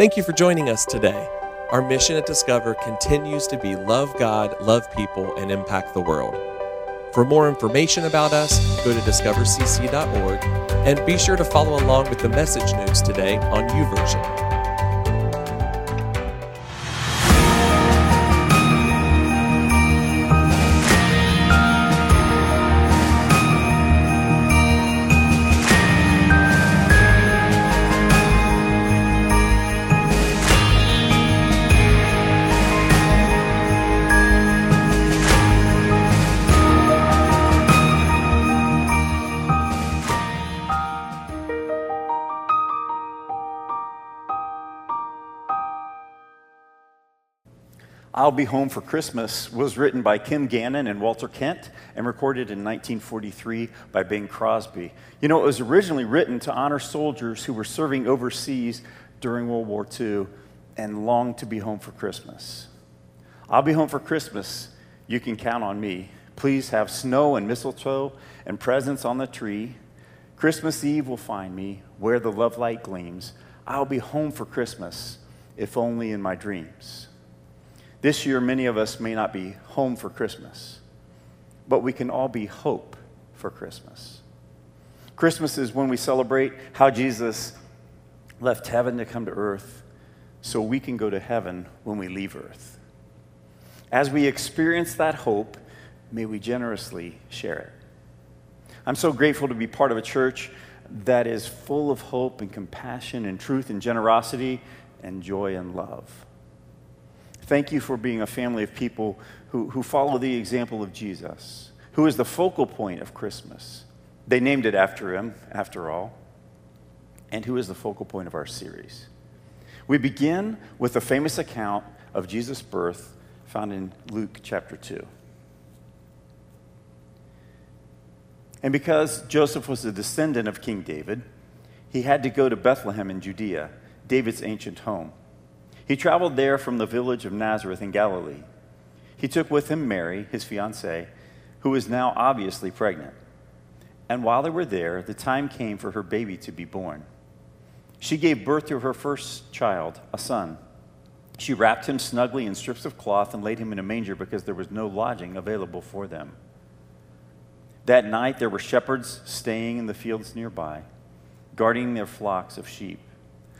Thank you for joining us today. Our mission at Discover continues to be love God, love people, and impact the world. For more information about us, go to discovercc.org and be sure to follow along with the message notes today on YouVersion. I'll Be Home for Christmas was written by Kim Gannon and Walter Kent and recorded in 1943 by Bing Crosby. You know, it was originally written to honor soldiers who were serving overseas during World War II and longed to be home for Christmas. I'll be home for Christmas. You can count on me. Please have snow and mistletoe and presents on the tree. Christmas Eve will find me where the love light gleams. I'll be home for Christmas, if only in my dreams. This year, many of us may not be home for Christmas, but we can all be hope for Christmas. Christmas is when we celebrate how Jesus left heaven to come to earth so we can go to heaven when we leave earth. As we experience that hope, may we generously share it. I'm so grateful to be part of a church that is full of hope and compassion and truth and generosity and joy and love. Thank you for being a family of people who, who follow the example of Jesus, who is the focal point of Christmas. They named it after him, after all, and who is the focal point of our series. We begin with the famous account of Jesus' birth found in Luke chapter 2. And because Joseph was a descendant of King David, he had to go to Bethlehem in Judea, David's ancient home. He traveled there from the village of Nazareth in Galilee. He took with him Mary, his fiancee, who was now obviously pregnant. And while they were there, the time came for her baby to be born. She gave birth to her first child, a son. She wrapped him snugly in strips of cloth and laid him in a manger because there was no lodging available for them. That night, there were shepherds staying in the fields nearby, guarding their flocks of sheep.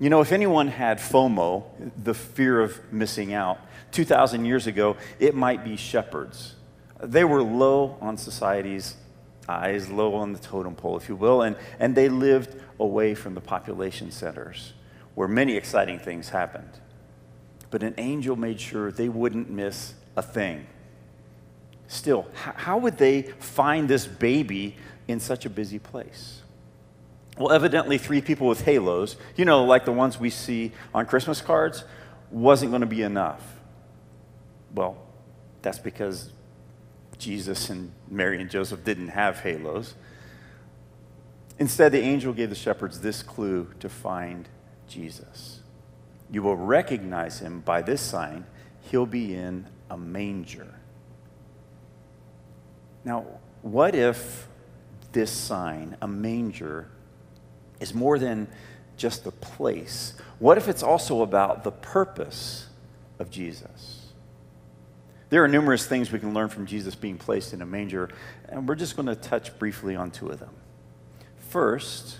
You know, if anyone had FOMO, the fear of missing out, 2,000 years ago, it might be shepherds. They were low on society's eyes, low on the totem pole, if you will, and, and they lived away from the population centers where many exciting things happened. But an angel made sure they wouldn't miss a thing. Still, how would they find this baby in such a busy place? Well, evidently, three people with halos, you know, like the ones we see on Christmas cards, wasn't going to be enough. Well, that's because Jesus and Mary and Joseph didn't have halos. Instead, the angel gave the shepherds this clue to find Jesus. You will recognize him by this sign. He'll be in a manger. Now, what if this sign, a manger, is more than just the place? What if it's also about the purpose of Jesus? There are numerous things we can learn from Jesus being placed in a manger, and we're just going to touch briefly on two of them. First,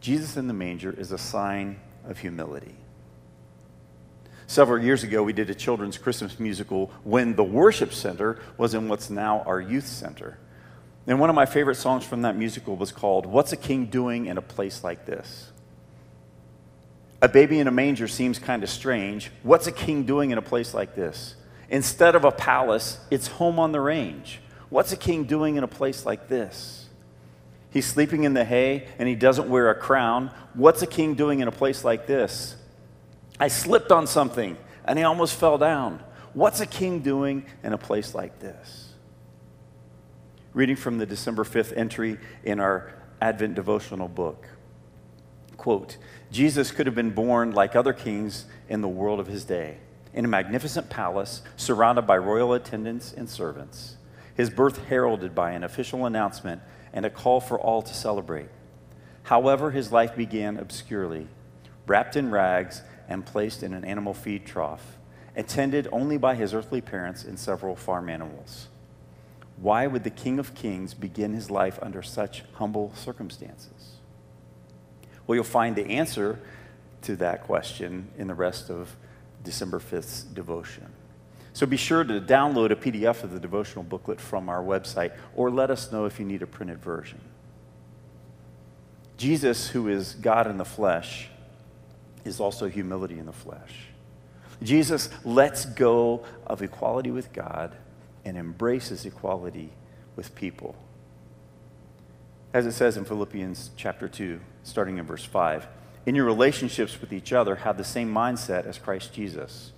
Jesus in the manger is a sign of humility. Several years ago, we did a children's Christmas musical when the worship center was in what's now our youth center. And one of my favorite songs from that musical was called What's a King Doing in a Place Like This? A baby in a manger seems kind of strange. What's a king doing in a place like this? Instead of a palace, it's home on the range. What's a king doing in a place like this? He's sleeping in the hay and he doesn't wear a crown. What's a king doing in a place like this? I slipped on something and he almost fell down. What's a king doing in a place like this? Reading from the December 5th entry in our Advent devotional book. Quote Jesus could have been born like other kings in the world of his day, in a magnificent palace surrounded by royal attendants and servants. His birth heralded by an official announcement and a call for all to celebrate. However, his life began obscurely, wrapped in rags and placed in an animal feed trough, attended only by his earthly parents and several farm animals. Why would the King of Kings begin his life under such humble circumstances? Well, you'll find the answer to that question in the rest of December 5th's devotion. So be sure to download a PDF of the devotional booklet from our website or let us know if you need a printed version. Jesus, who is God in the flesh, is also humility in the flesh. Jesus lets go of equality with God and embraces equality with people. As it says in Philippians chapter 2, starting in verse 5, in your relationships with each other, have the same mindset as Christ Jesus,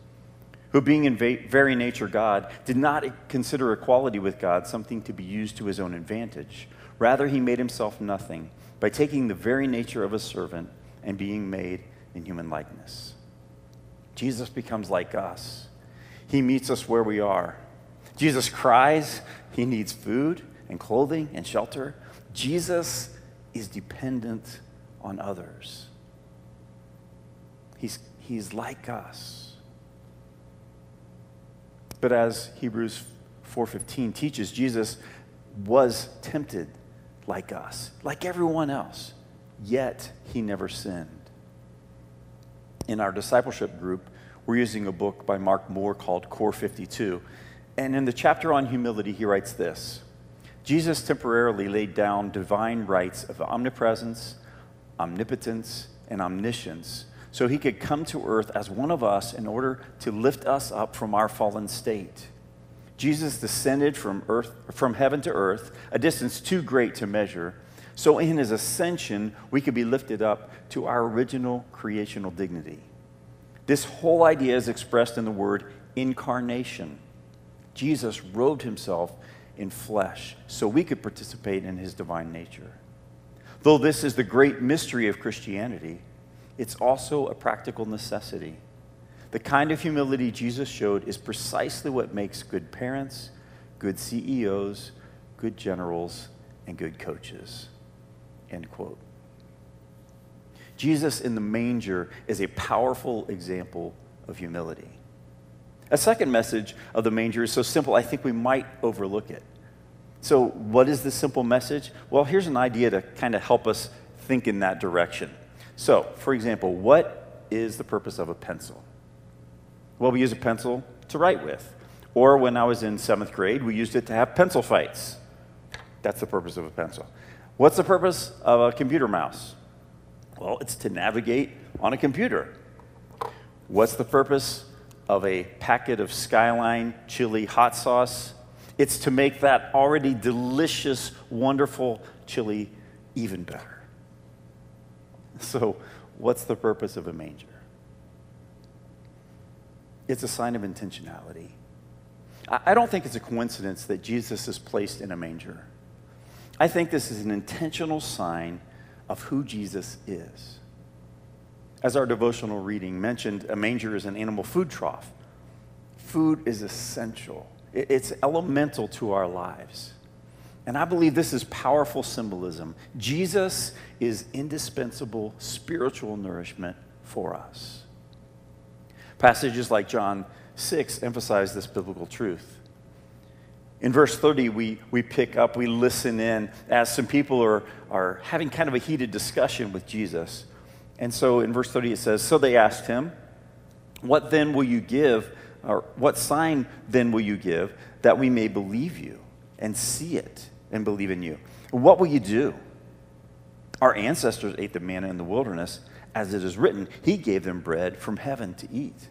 who, being in very nature God, did not consider equality with God something to be used to his own advantage. Rather, he made himself nothing by taking the very nature of a servant and being made in human likeness. Jesus becomes like us. He meets us where we are. Jesus cries, he needs food and clothing and shelter. Jesus is dependent on others. He's, he's like us. But as Hebrews 4:15 teaches, Jesus was tempted like us, like everyone else, yet he never sinned in our discipleship group, we're using a book by Mark Moore called Core 52. And in the chapter on humility, he writes this Jesus temporarily laid down divine rights of omnipresence, omnipotence, and omniscience so he could come to earth as one of us in order to lift us up from our fallen state. Jesus descended from earth from heaven to earth, a distance too great to measure, so in his ascension, we could be lifted up to our original creational dignity. This whole idea is expressed in the word incarnation. Jesus robed himself in flesh so we could participate in his divine nature. Though this is the great mystery of Christianity, it's also a practical necessity. The kind of humility Jesus showed is precisely what makes good parents, good CEOs, good generals, and good coaches. End quote. Jesus in the manger is a powerful example of humility. A second message of the manger is so simple, I think we might overlook it. So, what is this simple message? Well, here's an idea to kind of help us think in that direction. So, for example, what is the purpose of a pencil? Well, we use a pencil to write with. Or when I was in seventh grade, we used it to have pencil fights. That's the purpose of a pencil. What's the purpose of a computer mouse? Well, it's to navigate on a computer. What's the purpose of a packet of Skyline chili hot sauce? It's to make that already delicious, wonderful chili even better. So, what's the purpose of a manger? It's a sign of intentionality. I don't think it's a coincidence that Jesus is placed in a manger. I think this is an intentional sign of who Jesus is. As our devotional reading mentioned, a manger is an animal food trough. Food is essential, it's elemental to our lives. And I believe this is powerful symbolism. Jesus is indispensable spiritual nourishment for us. Passages like John 6 emphasize this biblical truth. In verse 30, we, we pick up, we listen in as some people are, are having kind of a heated discussion with Jesus. And so in verse 30, it says, So they asked him, What then will you give, or what sign then will you give that we may believe you and see it and believe in you? What will you do? Our ancestors ate the manna in the wilderness, as it is written, He gave them bread from heaven to eat.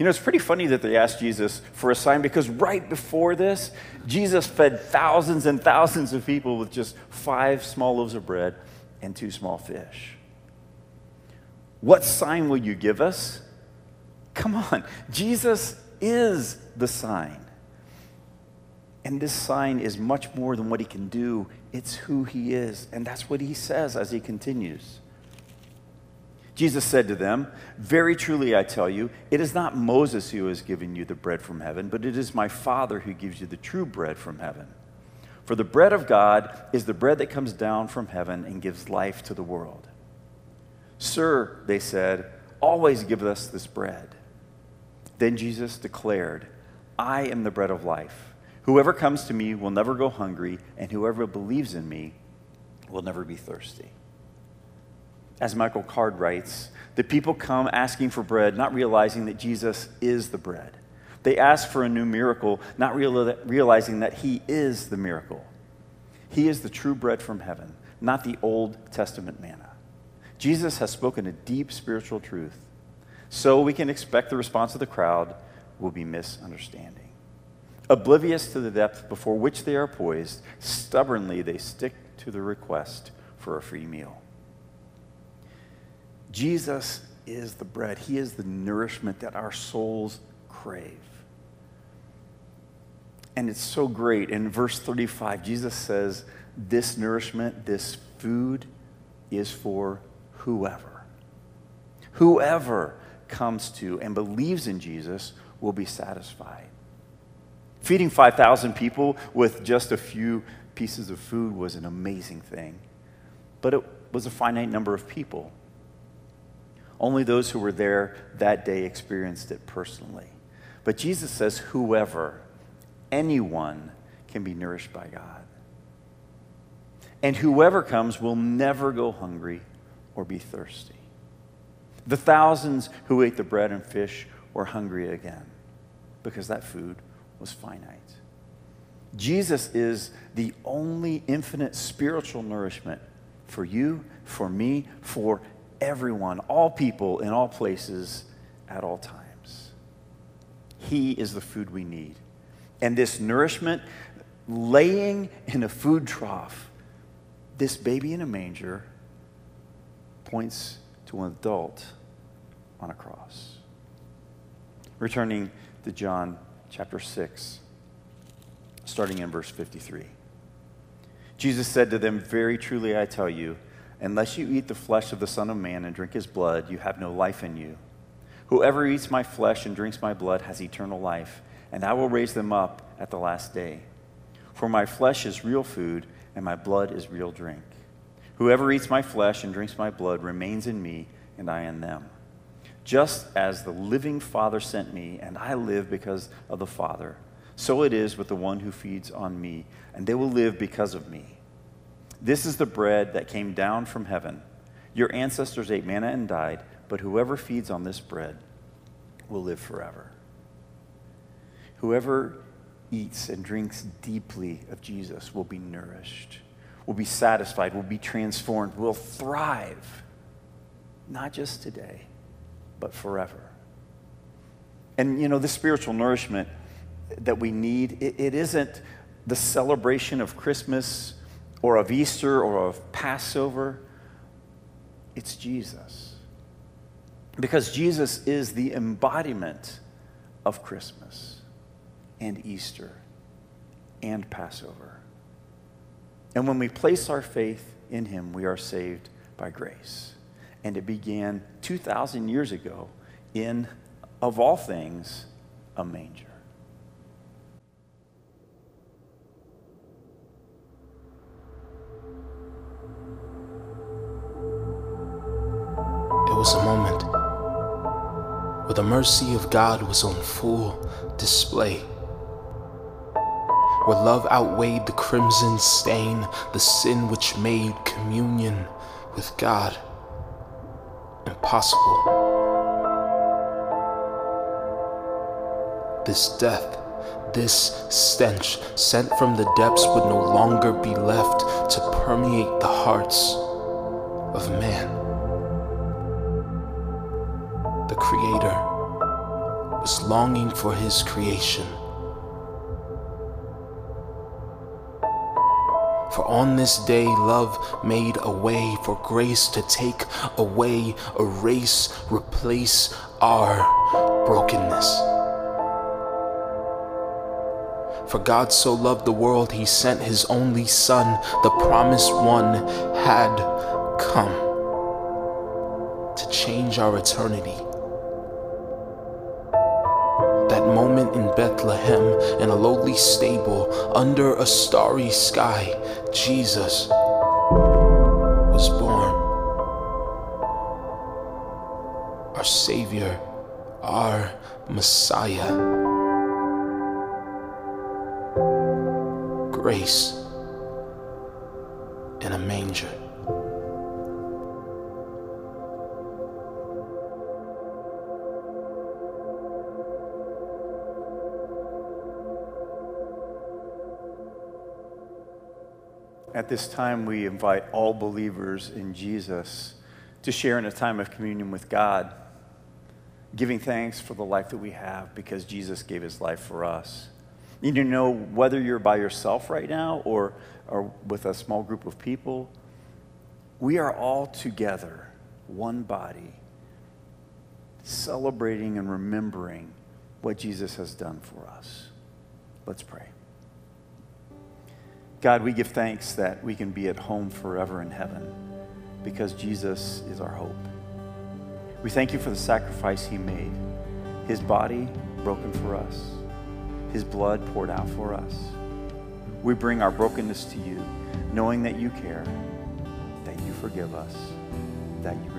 You know, it's pretty funny that they asked Jesus for a sign because right before this, Jesus fed thousands and thousands of people with just five small loaves of bread and two small fish. What sign will you give us? Come on, Jesus is the sign. And this sign is much more than what he can do, it's who he is. And that's what he says as he continues. Jesus said to them, Very truly I tell you, it is not Moses who has given you the bread from heaven, but it is my Father who gives you the true bread from heaven. For the bread of God is the bread that comes down from heaven and gives life to the world. Sir, they said, always give us this bread. Then Jesus declared, I am the bread of life. Whoever comes to me will never go hungry, and whoever believes in me will never be thirsty. As Michael Card writes, the people come asking for bread, not realizing that Jesus is the bread. They ask for a new miracle, not realizing that He is the miracle. He is the true bread from heaven, not the Old Testament manna. Jesus has spoken a deep spiritual truth, so we can expect the response of the crowd will be misunderstanding. Oblivious to the depth before which they are poised, stubbornly they stick to the request for a free meal. Jesus is the bread, He is the nourishment that our souls crave. And it's so great. In verse 35, Jesus says, This nourishment, this food is for whoever. Whoever comes to and believes in Jesus will be satisfied. Feeding 5,000 people with just a few pieces of food was an amazing thing, but it was a finite number of people. Only those who were there that day experienced it personally. But Jesus says, whoever, anyone can be nourished by God. And whoever comes will never go hungry or be thirsty. The thousands who ate the bread and fish were hungry again because that food was finite. Jesus is the only infinite spiritual nourishment for you, for me, for everyone, all people, in all places, at all times. He is the food we need. And this nourishment, laying in a food trough, this baby in a manger, points to an adult on a cross. Returning to John chapter 6, starting in verse 53. Jesus said to them, Very truly I tell you, Unless you eat the flesh of the Son of Man and drink his blood, you have no life in you. Whoever eats my flesh and drinks my blood has eternal life, and I will raise them up at the last day. For my flesh is real food, and my blood is real drink. Whoever eats my flesh and drinks my blood remains in me, and I in them. Just as the living Father sent me, and I live because of the Father, so it is with the one who feeds on me, and they will live because of me. This is the bread that came down from heaven. Your ancestors ate manna and died, but whoever feeds on this bread will live forever. Whoever eats and drinks deeply of Jesus will be nourished, will be satisfied, will be transformed, will thrive, not just today, but forever. And you know, this spiritual nourishment that we need, it, it isn't the celebration of Christmas or of Easter or of Passover. It's Jesus. Because Jesus is the embodiment of Christmas and Easter and Passover. And when we place our faith in him, we are saved by grace. And it began 2,000 years ago in, of all things, a manger. It was a moment where the mercy of God was on full display. Where love outweighed the crimson stain, the sin which made communion with God impossible. This death, this stench sent from the depths would no longer be left to permeate the hearts of man. The Creator was longing for his creation. For on this day, love made a way for grace to take away, erase, replace our brokenness. For God so loved the world, he sent his only Son, the promised one had come to change our eternity moment in Bethlehem in a lowly stable under a starry sky, Jesus was born. Our Savior, our Messiah. Grace in a manger. At this time, we invite all believers in Jesus to share in a time of communion with God, giving thanks for the life that we have because Jesus gave his life for us. You need to know whether you're by yourself right now or, or with a small group of people, we are all together, one body, celebrating and remembering what Jesus has done for us. Let's pray. God, we give thanks that we can be at home forever in heaven because Jesus is our hope. We thank you for the sacrifice he made, his body broken for us, his blood poured out for us. We bring our brokenness to you, knowing that you care, that you forgive us, that you